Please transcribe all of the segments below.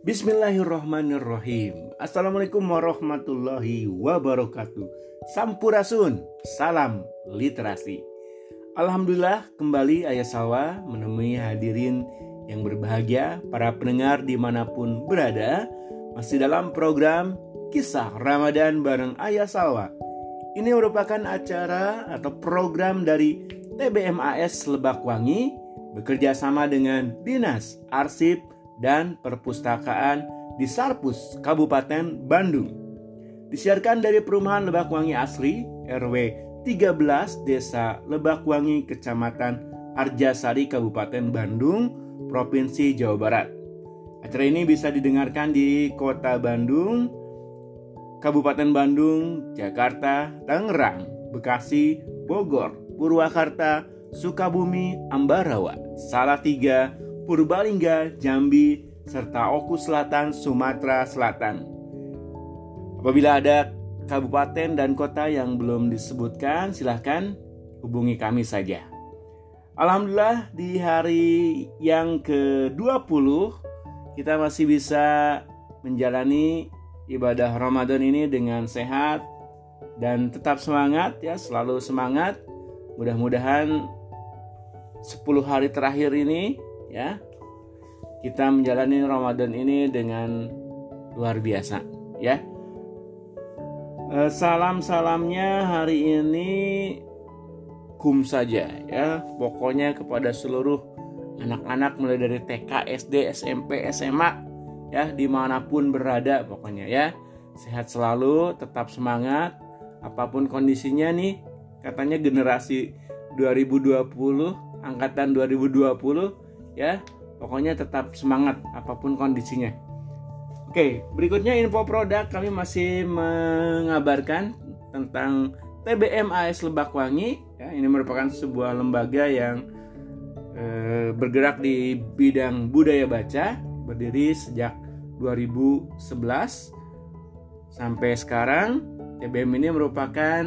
Bismillahirrahmanirrahim. Assalamualaikum warahmatullahi wabarakatuh. Sampurasun, salam literasi. Alhamdulillah kembali Ayah Salwa menemui hadirin yang berbahagia Para pendengar di mana pun berada. Masih dalam program Kisah Ramadan bareng Ayah Salwa Ini merupakan acara atau program dari TBMAS Lebakwangi Bekerja sama dengan Dinas Arsip dan Perpustakaan di Sarpus, Kabupaten Bandung. Disiarkan dari Perumahan Lebakwangi Asri, RW 13, Desa Lebakwangi, Kecamatan Arjasari, Kabupaten Bandung, Provinsi Jawa Barat. Acara ini bisa didengarkan di Kota Bandung, Kabupaten Bandung, Jakarta, Tangerang, Bekasi, Bogor, Purwakarta, Sukabumi, Ambarawa, Salatiga, Purbalingga, Jambi, serta Oku Selatan, Sumatera Selatan. Apabila ada kabupaten dan kota yang belum disebutkan, silahkan hubungi kami saja. Alhamdulillah di hari yang ke-20 kita masih bisa menjalani ibadah Ramadan ini dengan sehat dan tetap semangat ya, selalu semangat. Mudah-mudahan 10 hari terakhir ini ya. Kita menjalani Ramadan ini dengan luar biasa ya. Eh, salam salamnya hari ini kum saja ya. Pokoknya kepada seluruh anak-anak mulai dari TK SD SMP SMA ya di mana pun berada pokoknya ya. Sehat selalu tetap semangat. Apa pun kondisinya nih katanya generasi 2020 angkatan 2020 ya pokoknya tetap semangat apa pun kondisinya. Oke berikutnya info produk. Kami masih mengabarkan tentang TBM AS Lebakwangi ya ini merupakan sebuah lembaga yang eh, bergerak di bidang budaya baca berdiri sejak 2011 sampai sekarang. TBM ini merupakan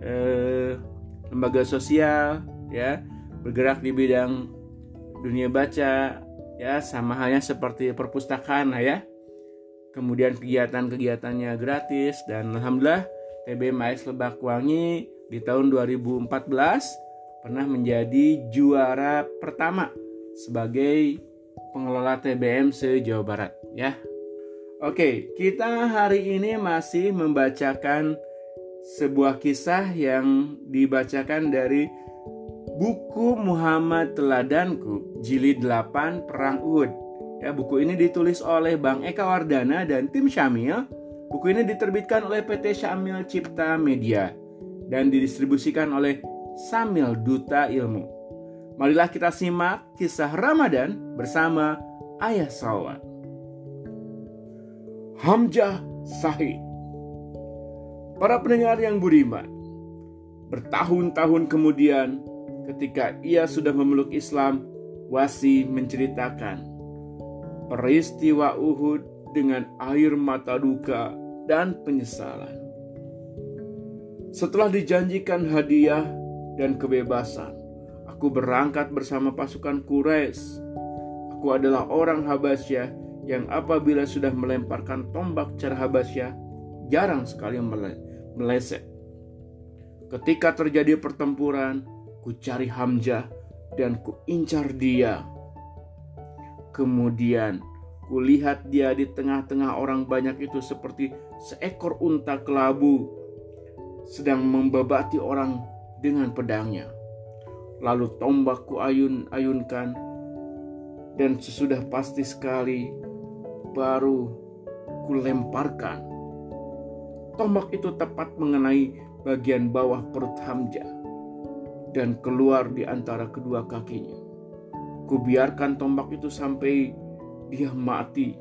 eh, lembaga sosial ya bergerak di bidang dunia baca ya sama halnya seperti perpustakaan lah ya kemudian kegiatan-kegiatannya gratis dan alhamdulillah TBM AS Lebakwangi di tahun 2014 pernah menjadi juara pertama sebagai pengelola TBM se-Jawa Barat ya. Oke, kita hari ini masih membacakan sebuah kisah yang dibacakan dari Buku Muhammad Teladanku Jilid 8 Perang Uhud. Ya, buku ini ditulis oleh Bang Eka Wardana dan tim Syamil. Buku ini diterbitkan oleh PT Syamil Cipta Media dan didistribusikan oleh Samil Duta Ilmu. Marilah kita simak kisah Ramadan bersama Ayah Salwan. Hamzah Sahid Para pendengar yang budiman, bertahun-tahun kemudian ketika ia sudah memeluk Islam, Wasi menceritakan peristiwa Uhud dengan air mata duka dan penyesalan. Setelah dijanjikan hadiah dan kebebasan, aku berangkat bersama pasukan Quraisy. Aku adalah orang Habasyah yang apabila sudah melemparkan tombak cara Habasyah, jarang sekali meleset. Ketika terjadi pertempuran, Ku cari Hamzah dan ku incar dia. Kemudian kulihat dia di tengah-tengah orang banyak itu seperti seekor unta kelabu sedang membabati orang dengan pedangnya. Lalu tombakku ayun-ayunkan dan sesudah pasti sekali baru kulemparkan. Tombak itu tepat mengenai bagian bawah perut Hamzah dan keluar di antara kedua kakinya. Kubiarkan tombak itu sampai dia mati.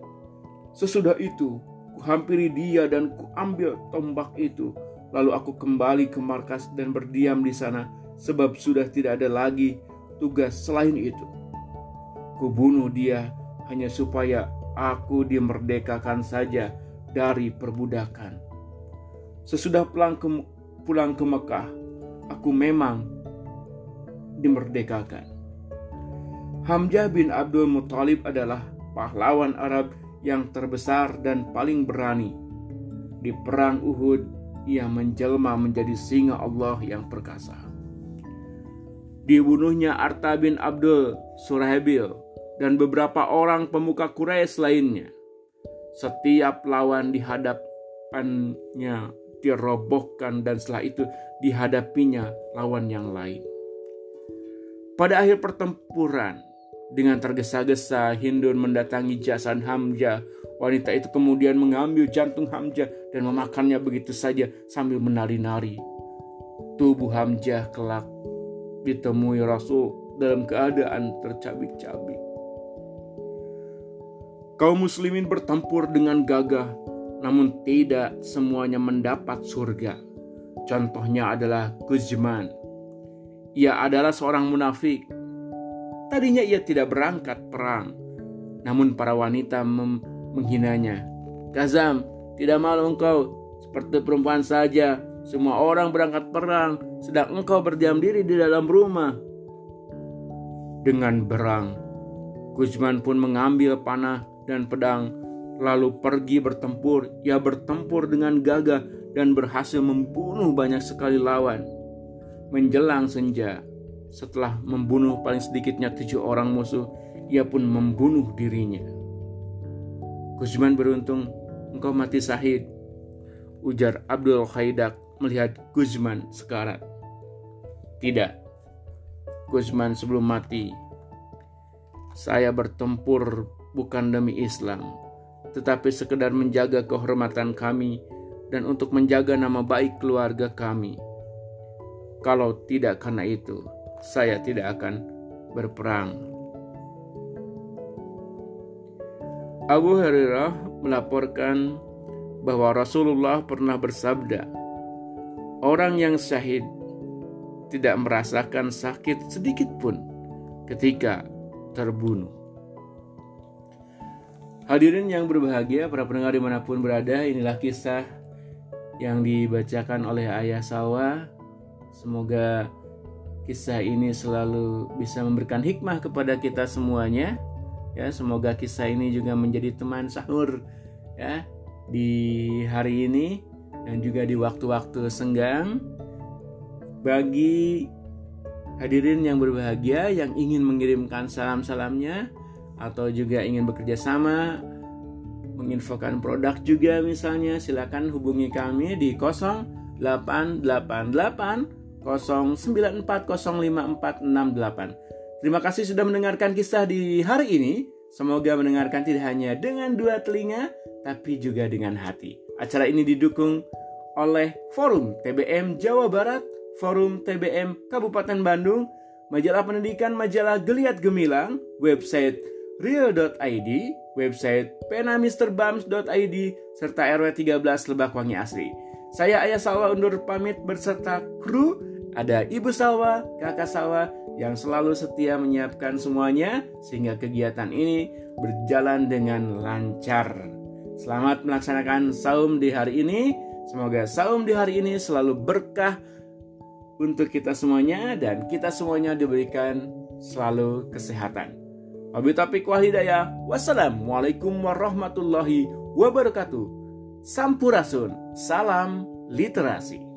Sesudah itu, kuhampiri dia dan kuambil tombak itu. Lalu aku kembali ke markas dan berdiam di sana sebab sudah tidak ada lagi tugas selain itu. Kubunuh dia hanya supaya aku dimerdekakan saja dari perbudakan. Sesudah pulang ke, pulang ke Mekah, aku memang dimerdekakan. Hamzah bin Abdul Muthalib adalah pahlawan Arab yang terbesar dan paling berani. Di perang Uhud, ia menjelma menjadi singa Allah yang perkasa. Dibunuhnya Arta bin Abdul Surahabil dan beberapa orang pemuka Quraisy lainnya. Setiap lawan di hadapannya dirobohkan dan setelah itu dihadapinya lawan yang lain. Pada akhir pertempuran, dengan tergesa-gesa Hindun mendatangi jasan Hamzah. Wanita itu kemudian mengambil jantung Hamzah dan memakannya begitu saja sambil menari-nari. Tubuh Hamzah kelak ditemui Rasul dalam keadaan tercabik-cabik. Kaum muslimin bertempur dengan gagah, namun tidak semuanya mendapat surga. Contohnya adalah Guzman. Ia adalah seorang munafik Tadinya ia tidak berangkat perang, namun para wanita menghinanya. Kazam, tidak malu engkau seperti perempuan saja. Semua orang berangkat perang, sedang engkau berdiam diri di dalam rumah. Dengan berang, Guzman pun mengambil panah dan pedang, lalu pergi bertempur. Ia bertempur dengan gagah dan berhasil membunuh banyak sekali lawan. Menjelang senja, setelah membunuh paling sedikitnya tujuh orang musuh, ia pun membunuh dirinya. Guzman beruntung, engkau mati sahid. Ujar Abdul Khaidak melihat Guzman sekarat. Tidak, Guzman sebelum mati. Saya bertempur bukan demi Islam, tetapi sekedar menjaga kehormatan kami dan untuk menjaga nama baik keluarga kami. Kalau tidak karena itu, saya tidak akan berperang. Abu Hurairah melaporkan bahwa Rasulullah pernah bersabda, "Orang yang syahid tidak merasakan sakit sedikit pun ketika terbunuh." Hadirin yang berbahagia, para pendengar di mana pun berada, inilah kisah yang dibacakan oleh Ayah Salwa. Semoga kisah ini selalu bisa memberikan hikmah kepada kita semuanya. Ya, semoga kisah ini juga menjadi teman sahur ya di hari ini dan juga di waktu-waktu senggang bagi hadirin yang berbahagia yang ingin mengirimkan salam-salamnya atau juga ingin bekerja sama menginfokan produk juga misalnya silakan hubungi kami di 0888 09405468. Terima kasih sudah mendengarkan kisah di hari ini. Semoga mendengarkan tidak hanya dengan dua telinga, tapi juga dengan hati. Acara ini didukung oleh Forum TBM Jawa Barat, Forum TBM Kabupaten Bandung, Majalah Pendidikan Majalah Geliat Gemilang, website real.id, website penamisterbams.id, serta RW 13 Lebak Wangi Asri. Saya Ayah Salwa undur pamit berserta kru ada Ibu Salwa, Kakak Salwa yang selalu setia menyiapkan semuanya sehingga kegiatan ini berjalan dengan lancar. Selamat melaksanakan saum di hari ini. Semoga saum di hari ini selalu berkah untuk kita semuanya dan kita semuanya diberikan selalu kesehatan. Wabillahi taufiq wal. Wassalamualaikum warahmatullahi wabarakatuh. Sampurasun. Salam literasi.